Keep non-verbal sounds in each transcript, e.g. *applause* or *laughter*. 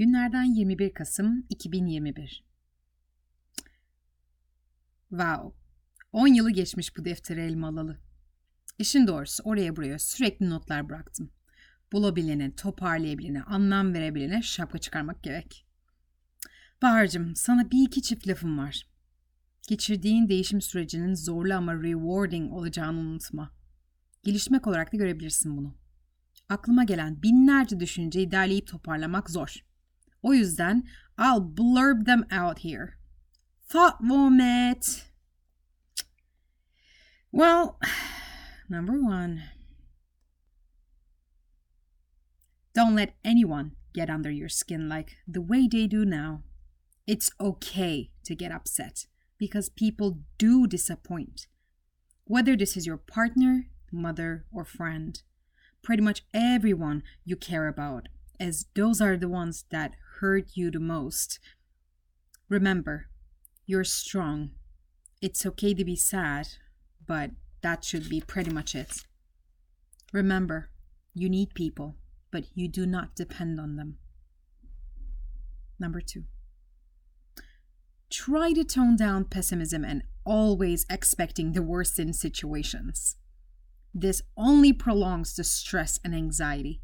Günlerden 21 Kasım 2021. Wow. 10 yılı geçmiş bu defteri elime alalı. İşin doğrusu oraya buraya sürekli notlar bıraktım. Bulabilene, toparlayabilene, anlam verebilene şapka çıkarmak gerek. Bahar'cığım sana bir iki çift lafım var. Geçirdiğin değişim sürecinin zorlu ama rewarding olacağını unutma. Gelişmek olarak da görebilirsin bunu. Aklıma gelen binlerce düşünceyi derleyip toparlamak zor. O yüzden I'll blurb them out here. Thought vomit. Well, *sighs* number one. Don't let anyone get under your skin like the way they do now. It's okay to get upset because people do disappoint. Whether this is your partner, mother, or friend, pretty much everyone you care about, as those are the ones that hurt you the most. Remember, you're strong. It's okay to be sad, but that should be pretty much it. Remember, you need people, but you do not depend on them. Number two. Try to tone down pessimism and always expecting the worst in situations. This only prolongs the stress and anxiety.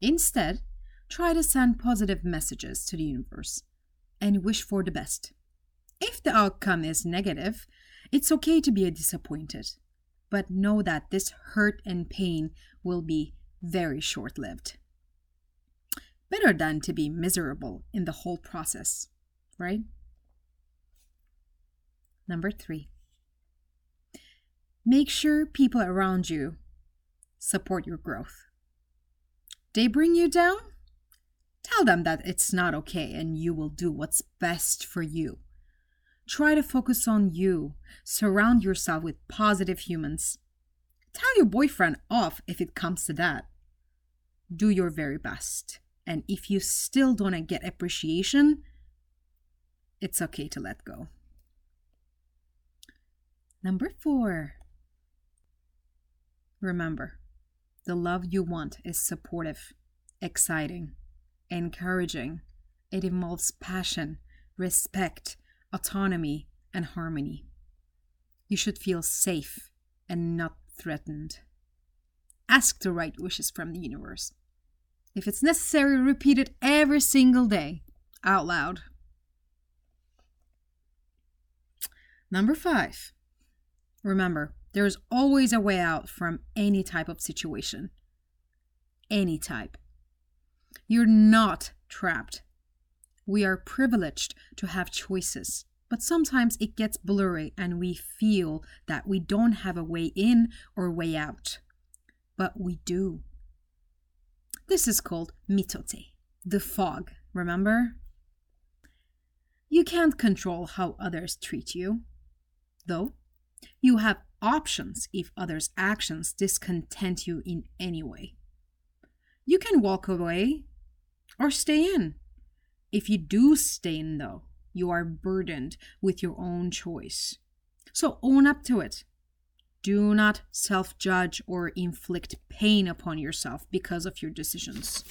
Instead, try to send positive messages to the universe and wish for the best. If the outcome is negative, it's okay to be disappointed, but know that this hurt and pain will be very short lived. Better than to be miserable in the whole process, right? Number three, make sure people around you support your growth. They bring you down? Tell them that it's not okay and you will do what's best for you. Try to focus on you. Surround yourself with positive humans. Tell your boyfriend off if it comes to that. Do your very best. And if you still don't get appreciation, it's okay to let go. Number four. Remember, the love you want is supportive, exciting, encouraging. It involves passion, respect, autonomy, and harmony. You should feel safe and not threatened. Ask the right wishes from the universe. If it's necessary, repeat it every single day out loud. Number five. Remember, there is always a way out from any type of situation. Any type. You're not trapped. We are privileged to have choices, but sometimes it gets blurry and we feel that we don't have a way in or way out. But we do. This is called mitote, the fog, remember? You can't control how others treat you, though. You have options if others' actions discontent you in any way. You can walk away or stay in. If you do stay in, though, you are burdened with your own choice. So own up to it. Do not self judge or inflict pain upon yourself because of your decisions.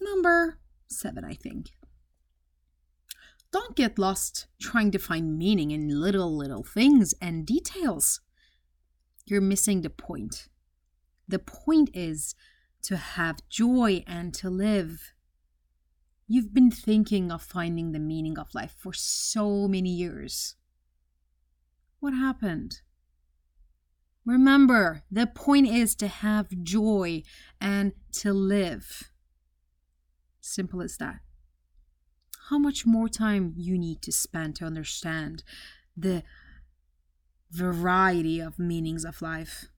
Number seven, I think. Don't get lost trying to find meaning in little, little things and details. You're missing the point. The point is to have joy and to live. You've been thinking of finding the meaning of life for so many years. What happened? Remember, the point is to have joy and to live. Simple as that how much more time you need to spend to understand the variety of meanings of life.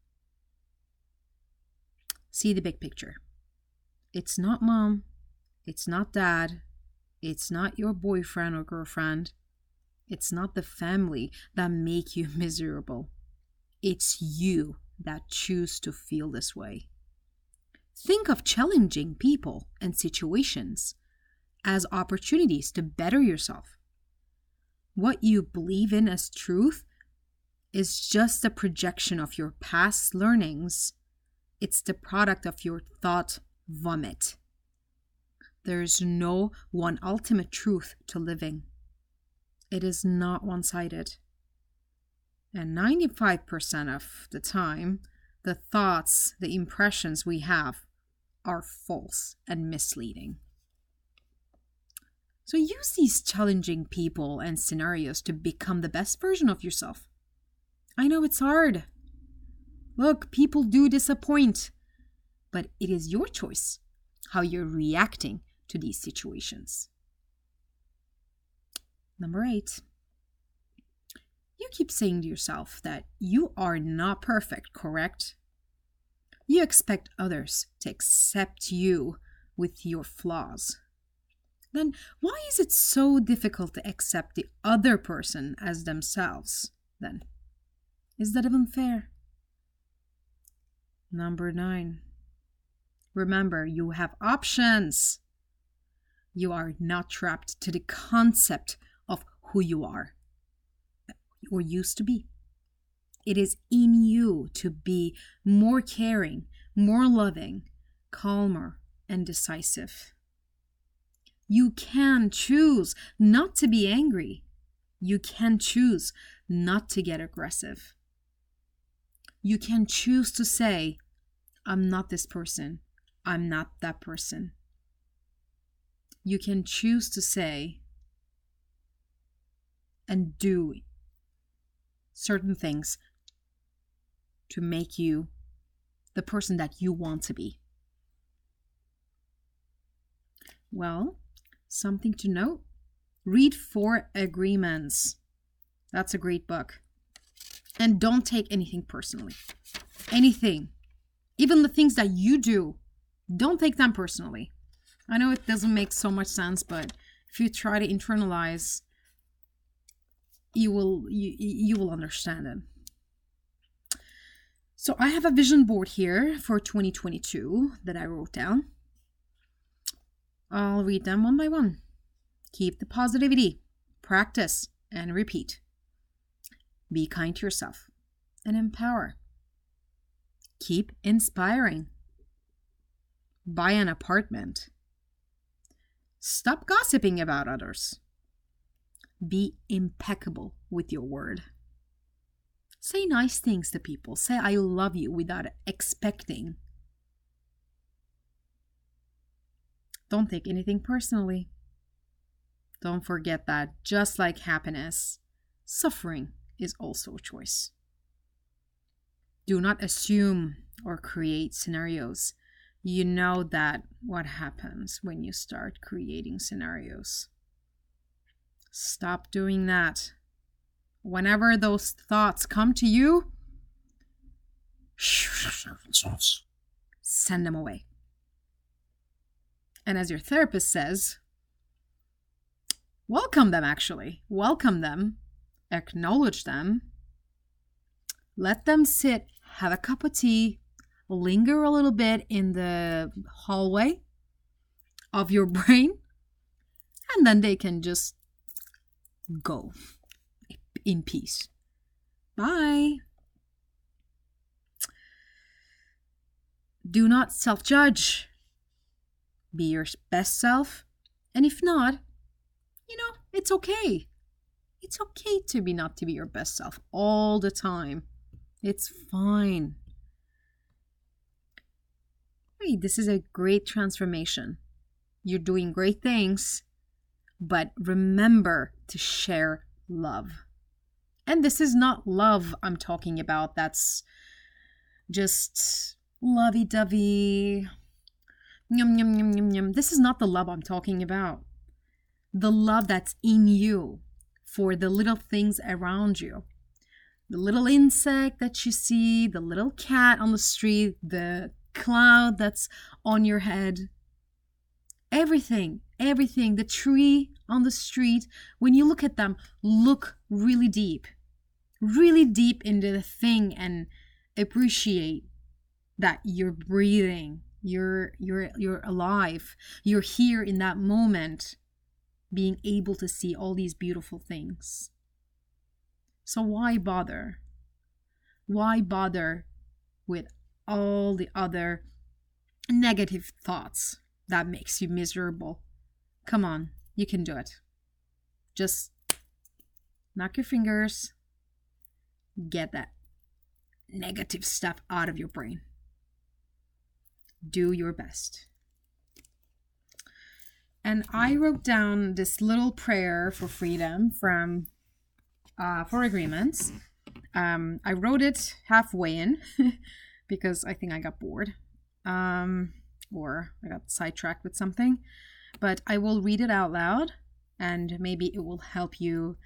See the big picture. It's not mom, it's not dad, it's not your boyfriend or girlfriend, it's not the family that make you *laughs* miserable. It's you that choose to feel this way. Think of challenging people and situations as opportunities to better yourself. What you believe in as truth is just a projection of your past learnings, it's the product of your thought vomit. There's no one ultimate truth to living. It is not one sided. And 95% of the time, the thoughts, the impressions we have are false and misleading. So use these challenging people and scenarios to become the best version of yourself. I know it's hard. Look, people do disappoint, but it is your choice how you're reacting to these situations. Number eight, you keep saying to yourself that you are not perfect, correct? You expect others to accept you with your flaws. Then why is it so difficult to accept the other person as themselves, then? Is that even fair? Number nine. Remember, you have options. You are not trapped to the concept of who you are or used to be. It is in you to be more caring, more loving, calmer, and decisive. You can choose not to be angry. You can choose not to get aggressive. You can choose to say, I'm not this person. I'm not that person. You can choose to say and do certain things to make you the person that you want to be. Well, something to note read Four Agreements. That's a great book. And don't take anything personally. Anything. Even the things that you do, don't take them personally. I know it doesn't make so much sense, but if you try to internalize, you will you, you will understand it. So I have a vision board here for 2022 that I wrote down. I'll read them one by one. Keep the positivity, practice, and repeat. Be kind to yourself and empower. Keep inspiring. Buy an apartment. Stop gossiping about others. Be impeccable with your word. Say nice things to people. Say, I love you without expecting. Don't take anything personally. Don't forget that, just like happiness, suffering is also a choice. Do not assume or create scenarios. You know that what happens when you start creating scenarios. Stop doing that whenever those thoughts come to you, send them away. And as your therapist says, welcome them actually. Welcome them, acknowledge them, let them sit, have a cup of tea, linger a little bit in the hallway of your *laughs* brain, and then they can just go in peace. Bye. Do not self judge. Be your best self. And if not, you know, it's okay. It's okay to be not to be your best self all the time. It's fine. Hey, this is a great transformation. You're doing great things, but remember to share love. And this is not love I'm talking about. That's just lovey dovey. Yum, yum, yum, yum, yum. This is not the love I'm talking about. The love that's in you for the little things around you. The little insect that you see, the little cat on the street, the cloud that's on your head. Everything, everything, the tree on the street, when you look at them, look really deep, really deep into the thing and appreciate that you're breathing, you're you're you're alive, you're here in that moment being able to see all these beautiful things. So why bother? Why bother with all the other negative thoughts that makes you miserable. Come on, you can do it. Just knock your fingers, get that negative stuff out of your brain. Do your best. And I wrote down this little prayer for freedom from uh, Four Agreements. Um, I wrote it halfway in *laughs* because I think I got bored um, or I got sidetracked with something. But I will read it out loud and maybe it will help you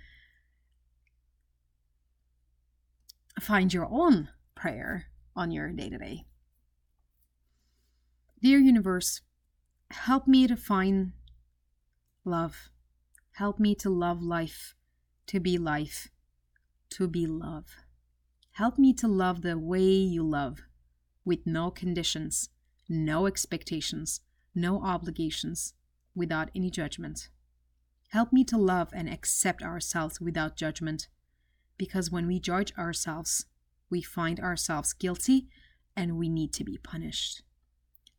find your own prayer on your day to day. Dear universe, help me to find love. Help me to love life, to be life, to be love. Help me to love the way you love, with no conditions, no expectations, no obligations, without any judgment. Help me to love and accept ourselves without judgment, because when we judge ourselves, we find ourselves guilty and we need to be punished.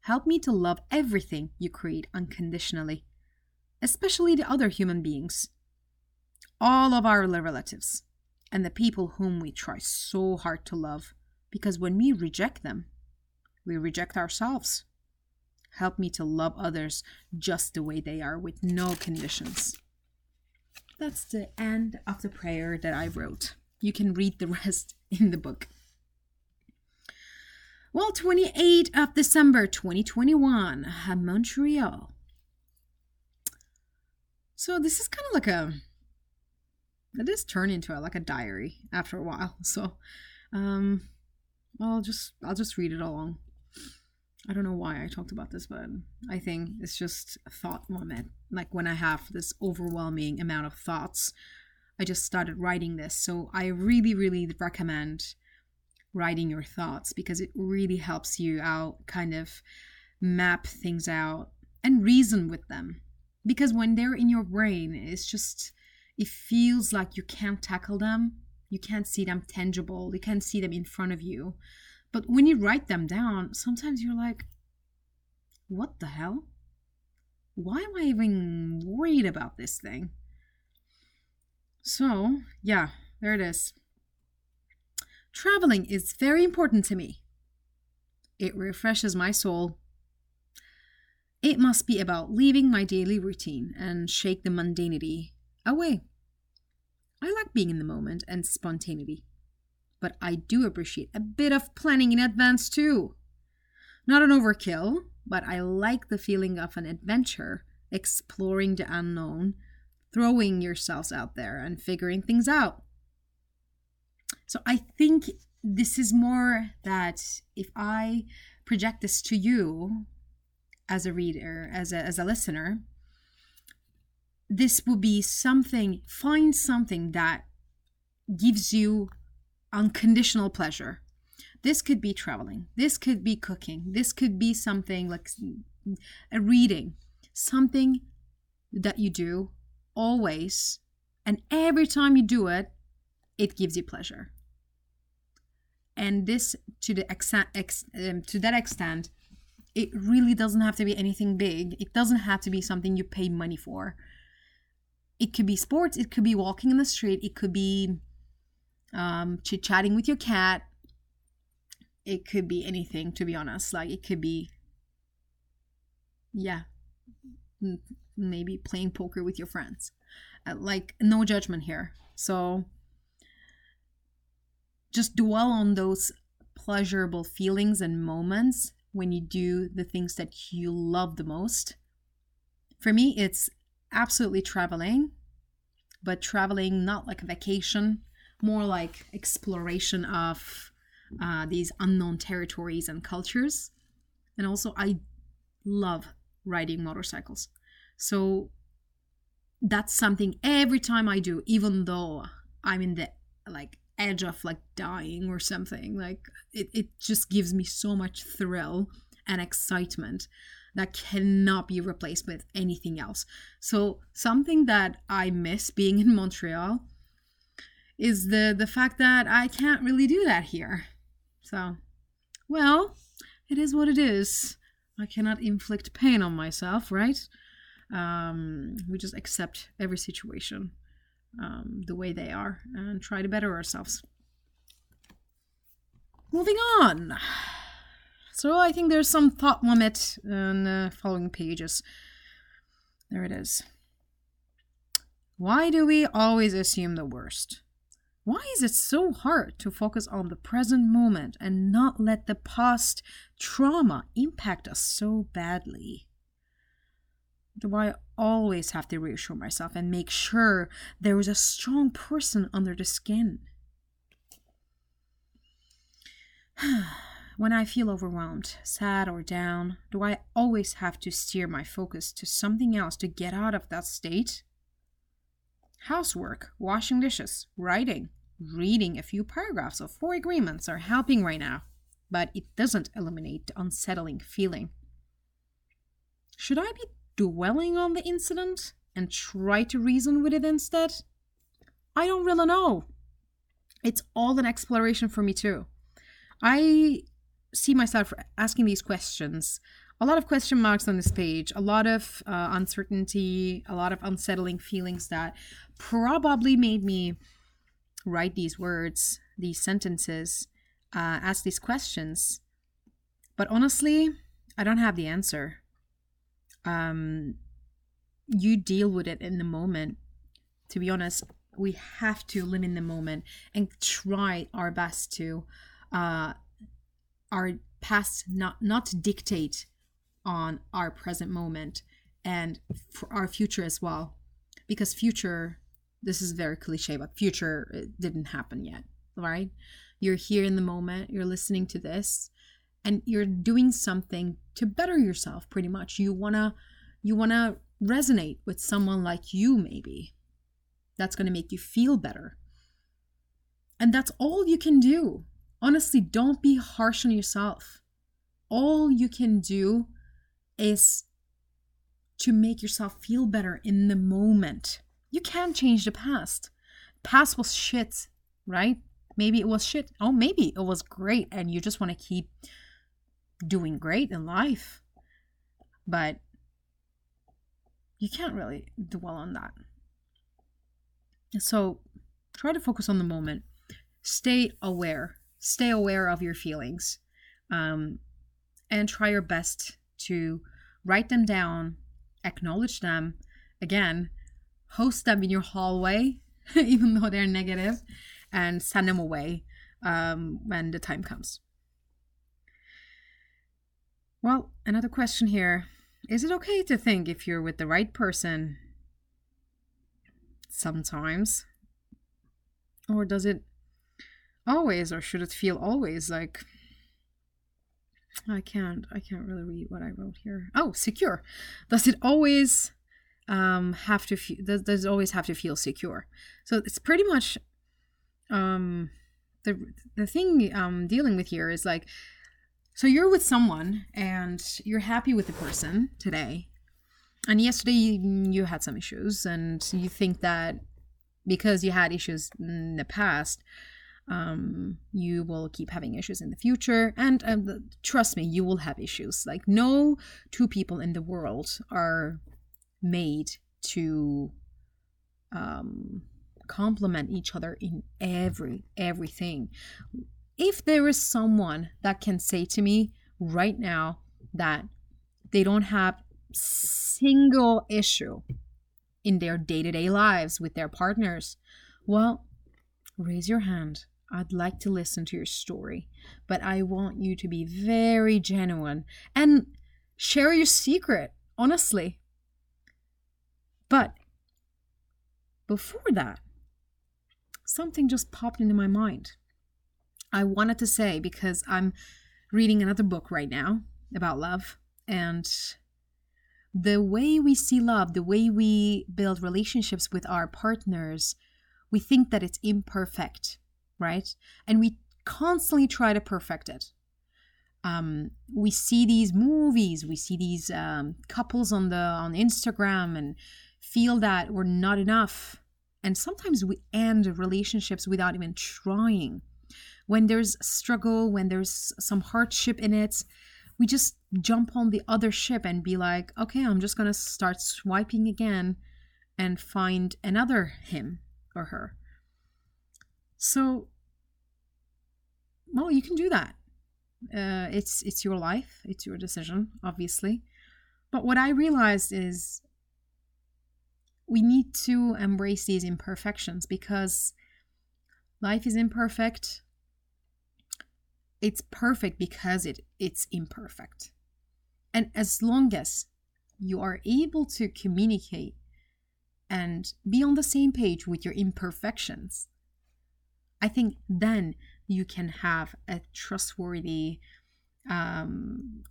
Help me to love everything you create unconditionally, especially the other human beings, all of our relatives, and the people whom we try so hard to love, because when we reject them, we reject ourselves. Help me to love others just the way they are with no conditions. That's the end of the prayer that I wrote. You can read the *laughs* rest in the book. Well, 28 of December 2021, Montreal. So this is kind of like a it does turn into a, like a diary after a while. *laughs* So um I'll just I'll just read it along. I don't know why I talked about this, but I think it's just a thought moment. Like when I have this overwhelming amount of thoughts, I just started writing this. So I really, really recommend writing your thoughts because it really helps you out, kind of map things out and reason with them. Because when they're in your brain, it's just, it feels like you can't tackle them. You can't see them tangible. You can't see them in front of you. But when you write them down, sometimes you're like, what the hell? Why am I even worried about this thing? So, yeah, there it is. Traveling is very important to me. It refreshes my soul. It must be about leaving my daily routine and shake the mundanity away. I like being in the moment and spontaneity but I do appreciate a bit of planning in advance too. Not an overkill, but I like the feeling of an adventure, exploring the unknown, throwing yourselves out there and figuring things out. So I think this is more that if I project this to you as a reader, as a, as a listener, this will be something, find something that gives you unconditional pleasure. This could be traveling. This could be cooking. This could be something like a reading, something that you do always. And every time you do it, it gives you pleasure. And this, to the extent, ex, um, to that extent, it really doesn't have to be anything big. It doesn't have to be something you pay money for. It could be sports. It could be walking in the street. It could be um, chit chatting with your cat. It could be anything, to be honest. Like, it could be, yeah, maybe playing poker with your friends. Uh, like, no judgment here. So, just dwell on those pleasurable feelings and moments when you do the things that you love the most. For me, it's absolutely traveling, but traveling not like a vacation, more like exploration of uh, these unknown territories and cultures. And also, I love riding motorcycles. So that's something every time I do, even though I'm in the like edge of like dying or something, like it, it just gives me so much thrill and excitement that cannot be replaced with anything else. So something that I miss being in Montreal is the the fact that I can't really do that here. So, well, it is what it is. I cannot inflict pain on myself, right? Um, we just accept every situation um, the way they are and try to better ourselves. Moving on. So I think there's some thought vomit in the following pages. There it is. Why do we always assume the worst? Why is it so hard to focus on the present moment and not let the past trauma impact us so badly? Do I always have to reassure myself and make sure there is a strong person under the skin? *sighs* when I feel overwhelmed, sad, or down, do I always have to steer my focus to something else to get out of that state? Housework, washing dishes, writing, reading a few paragraphs of four agreements are helping right now, but it doesn't eliminate the unsettling feeling. Should I be dwelling on the incident and try to reason with it instead? I don't really know. It's all an exploration for me, too. I see myself asking these questions. A lot of question marks on this page, a lot of uh, uncertainty, a lot of unsettling feelings that probably made me write these words, these sentences, uh, ask these questions. But honestly, I don't have the answer. Um, you deal with it in the moment. To be honest, we have to live in the moment and try our best to uh, our past not not dictate on our present moment and for our future as well because future this is very cliche, but future didn't happen yet, right? You're here in the moment, you're listening to this, and you're doing something to better yourself pretty much. You wanna you wanna resonate with someone like you, maybe. That's gonna make you feel better. And that's all you can do. Honestly, don't be harsh on yourself. All you can do is to make yourself feel better in the moment. You can't change the past. Past was shit, right? Maybe it was shit. Oh, maybe it was great and you just want to keep doing great in life. But you can't really dwell on that. So try to focus on the moment. Stay aware. Stay aware of your feelings. Um, and try your best to write them down, acknowledge them. Again, host them in your hallway, *laughs* even though they're negative, and send them away um, when the time comes. Well, another question here Is it okay to think if you're with the right person sometimes? Or does it always, or should it feel always like I can't I can't really read what I wrote here. Oh, secure. Does it always um, have to feel does, does always have to feel secure. So it's pretty much um, the the thing I'm dealing with here is like so you're with someone and you're happy with the person today, and yesterday you had some issues and you think that because you had issues in the past um, you will keep having issues in the future. And um, trust me you will have issues. Like no two people in the world are made to um, complement each other in every everything. If there is someone that can say to me right now that they don't have single issue in their day-to-day lives with their partners, well, raise your hand. I'd like to listen to your story, but I want you to be very genuine and share your secret, honestly. But before that, something just popped into my mind. I wanted to say because I'm reading another book right now about love and the way we see love, the way we build relationships with our partners, we think that it's imperfect, right? And we constantly try to perfect it um, we see these movies, we see these um, couples on the on Instagram, and feel that we're not enough. And sometimes we end relationships without even trying. When there's struggle, when there's some hardship in it, we just jump on the other ship and be like, okay, I'm just going to start swiping again and find another him or her. So, well, you can do that. Uh, it's it's your life, it's your decision, obviously. But what I realized is we need to embrace these imperfections because life is imperfect. It's perfect because it it's imperfect. And as long as you are able to communicate and be on the same page with your imperfections, I think then you can have a trustworthy um,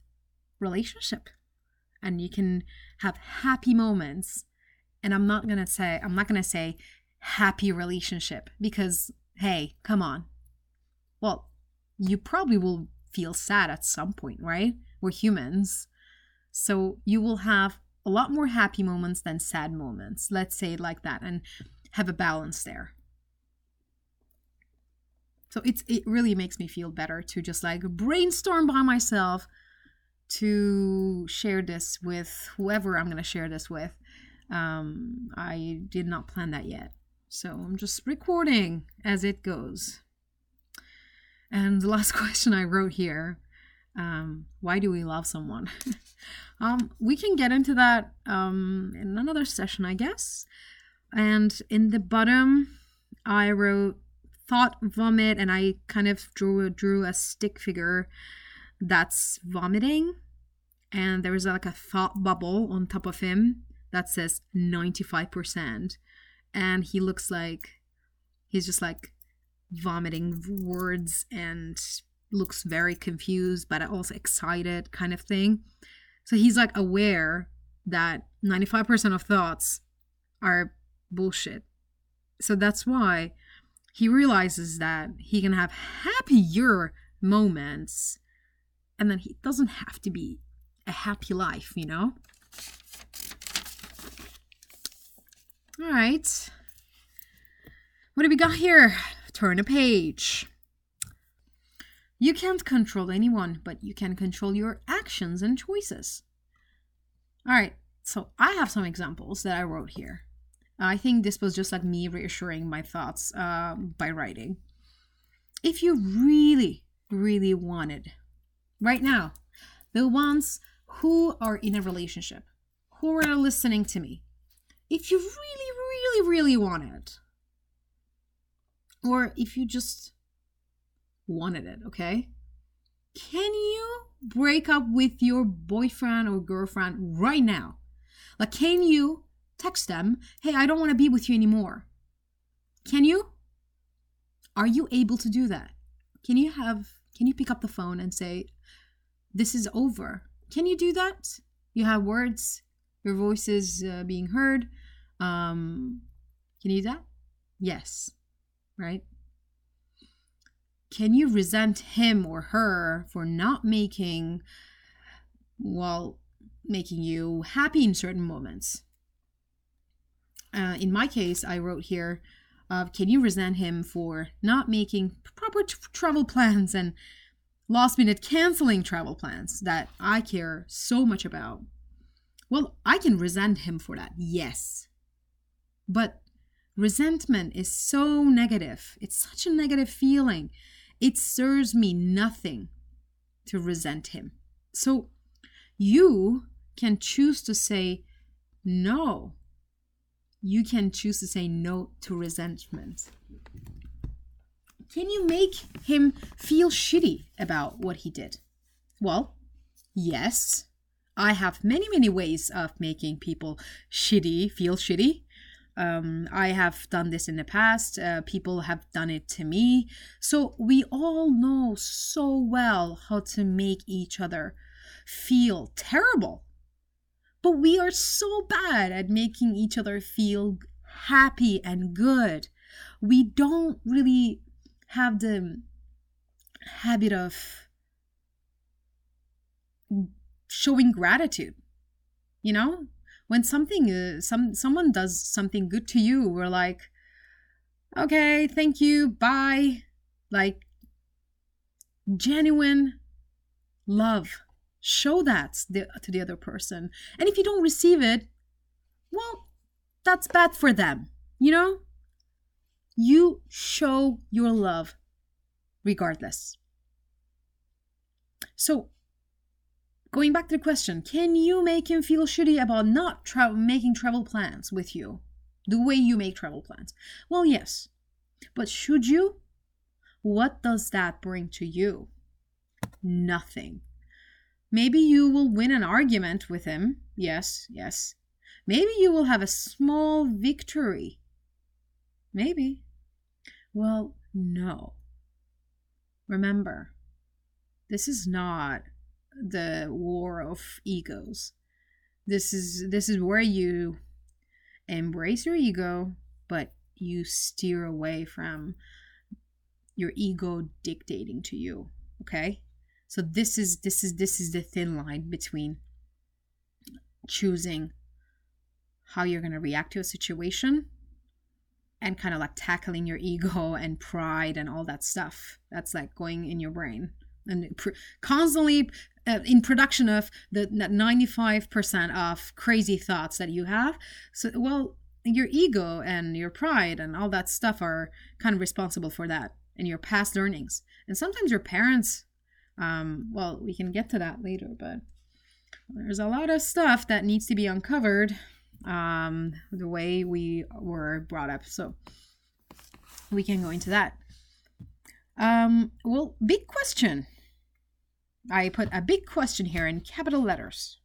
relationship and you can have happy moments. And I'm not going to say, I'm not going to say happy relationship because, hey, come on. Well, you probably will feel sad at some point, right? We're humans. So you will have a lot more happy moments than sad moments. Let's say it like that and have a balance there. So it's it really makes me feel better to just like brainstorm by myself to share this with whoever I'm going to share this with. Um, I did not plan that yet. So I'm just recording as it goes. And the last *laughs* question I wrote here um, why do we love someone? *laughs* um, we can get into that um, in another session, I guess. And in the bottom, I wrote thought vomit, and I kind of drew drew a stick figure that's vomiting, and there is like a thought bubble on top of him that says 95%, and he looks like he's just like vomiting words and looks very confused but also excited kind of thing. So he's like aware that 95% of thoughts are bullshit. So that's why he realizes that he can have happier moments and then he doesn't have to be a happy life, you know? All right. What do we got here? Turn a page. You can't control anyone, but you can control your actions and choices. All right, so I have some examples that I wrote here. I think this was just like me reassuring my thoughts uh, by writing. If you really, really wanted, right now, the ones who are in a relationship, who are listening to me, if you really, really, really want it, or if you just wanted it, okay? Can you break up with your boyfriend or girlfriend right now? Like, can you text them, hey, I don't want to be with you anymore? Can you? Are you able to do that? Can you have, can you pick up the phone and say, this is over? Can you do that? You have words, your voice is uh, being heard. Um, can you do that? Yes, right? can you resent him or her for not making well making you happy in certain moments? Uh, in my case i wrote here uh, can you resent him for not making proper t- travel plans and last minute canceling travel plans that i care so much about? Well i can resent him for that yes. But resentment is so negative it's such a negative feeling it serves me nothing to resent him. So you can choose to say no. You can choose to say no to resentment. Can you make him feel shitty about what he did? Well, yes. I have many, many ways of making people shitty feel shitty. Um, I have done this in the past. Uh, people have done it to me. So we all know so well how to make each other feel terrible. But we are so bad at making each other feel happy and good. We don't really have the habit of showing gratitude. You know, when something uh, some someone does something good to you we're like okay thank you bye like genuine love Show that to the other person. And if you don't receive it, well, that's bad for them, you know? You show your love regardless. So, going back to the question, can you make him feel shitty about not tra- making travel plans with you? The way you make travel plans? Well, yes. But should you? What does that bring to you? Nothing. Maybe you will win an argument with him. Yes, yes. Maybe you will have a small victory. Maybe. Well, no. Remember, this is not the war of egos. This is this is where you embrace your ego, but you steer away from your ego dictating to you, okay? So this is this is this is the thin line between choosing how you're going to react to a situation and kind of like tackling your ego and pride and all that stuff that's like going in your brain and constantly uh, in production of the 95% of crazy thoughts that you have so well your ego and your pride and all that stuff are kind of responsible for that and your past learnings and sometimes your parents um, well we can get to that later but there's a lot of stuff that needs to be uncovered um, the way we were brought up. So we can go into that. Um, well, big question. I put a big question here in capital letters.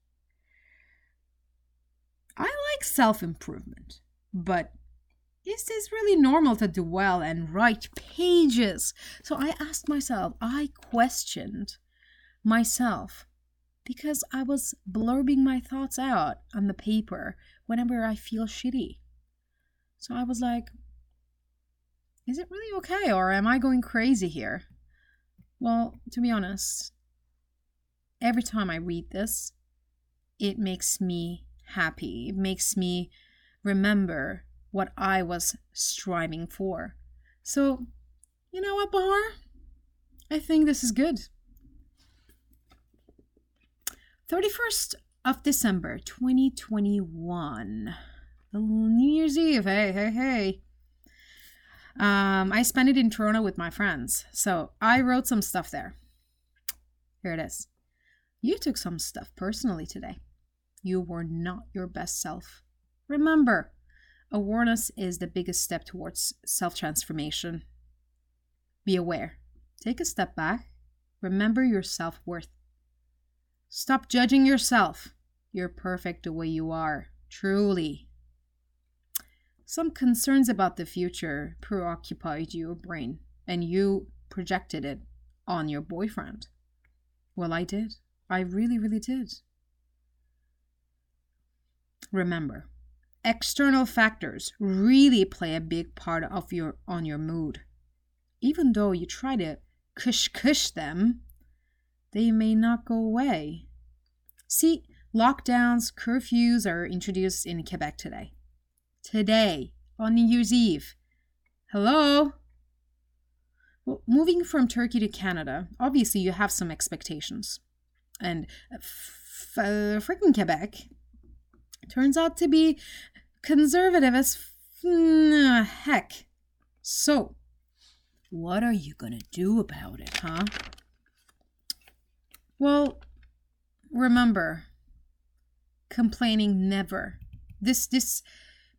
I like self improvement, but is this really normal to dwell and write pages? So I asked myself, I questioned myself because I was blurbing my thoughts out on the paper whenever I feel shitty. So I was like, is it really okay or am I going crazy here? Well, to be honest, every time I read this, it makes me happy. It makes me remember what I was striving for. So, you know what, Bahar? I think this is good. 31st of December 2021. New Year's Eve. Hey, hey, hey. Um, I spent it in Toronto with my friends. So I wrote some stuff there. Here it is. You took some stuff personally today. You were not your best self. Remember, awareness is the biggest step towards self transformation. Be aware. Take a step back. Remember your self worth. Stop judging yourself. You're perfect the way you are, truly. Some concerns about the future preoccupied your brain, and you projected it on your boyfriend. Well, I did. I really, really did. Remember, external factors really play a big part of your on your mood. Even though you try to cush cush them, they may not go away. See, lockdowns, curfews are introduced in Quebec today. Today, on New Year's Eve. Hello? Well, moving from Turkey to Canada, obviously you have some expectations. And f- freaking Quebec turns out to be conservative as f- heck. So, what are you gonna do about it, huh? Well, remember, complaining never. This this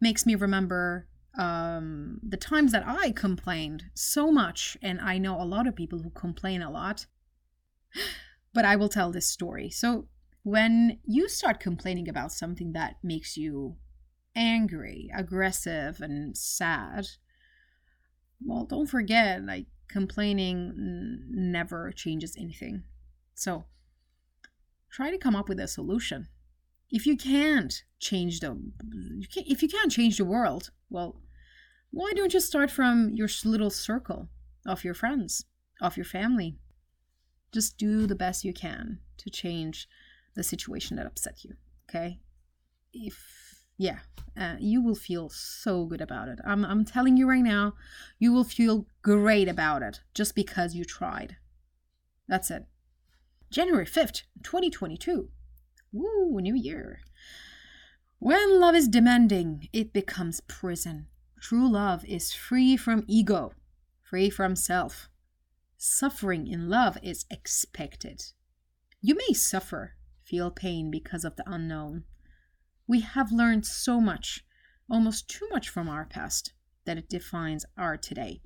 makes me remember um, the times that I complained so much, and I know a lot of people who complain a lot. But I will tell this story. So when you start complaining about something that makes you angry, aggressive, and sad, well, don't forget, like complaining n- never changes anything. So try to come up with a solution. If you can't change the if you can't change the world, well, why don't you start from your little circle of your friends, of your family? Just do the best you can to change the situation that upset you, okay? If yeah, uh, you will feel so good about it. I'm I'm telling you right now, you will feel great about it just because you tried. That's it. January 5th, 2022. Woo, new year. When love is demanding, it becomes prison. True love is free from ego, free from self. Suffering in love is expected. You may suffer, feel pain because of the unknown. We have learned so much, almost too much from our past, that it defines our today.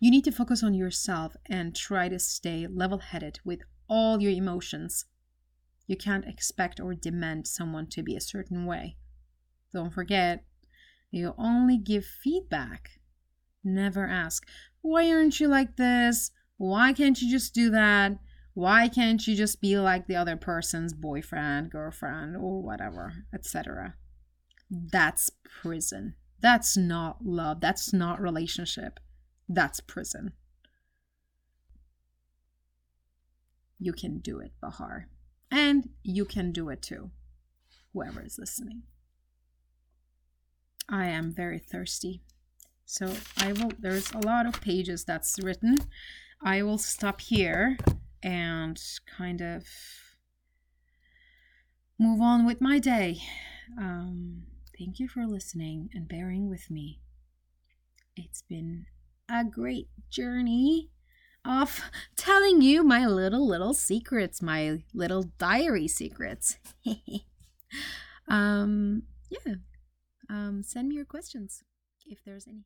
You need to focus on yourself and try to stay level headed with all your emotions. You can't expect or demand someone to be a certain way. Don't forget, you only give feedback. Never ask, why aren't you like this? Why can't you just do that? Why can't you just be like the other person's boyfriend, girlfriend, or whatever, etc.? That's prison. That's not love. That's not relationship. That's prison. You can do it, Bahar. And you can do it too, whoever is listening. I am very thirsty. So I will, there's a lot of pages that's written. I will stop here and kind of move on with my day. Um, thank you for listening and bearing with me. It's been a great journey of telling you my little, little secrets, my little diary secrets. *laughs* um, yeah. Um, send me your questions if there's any.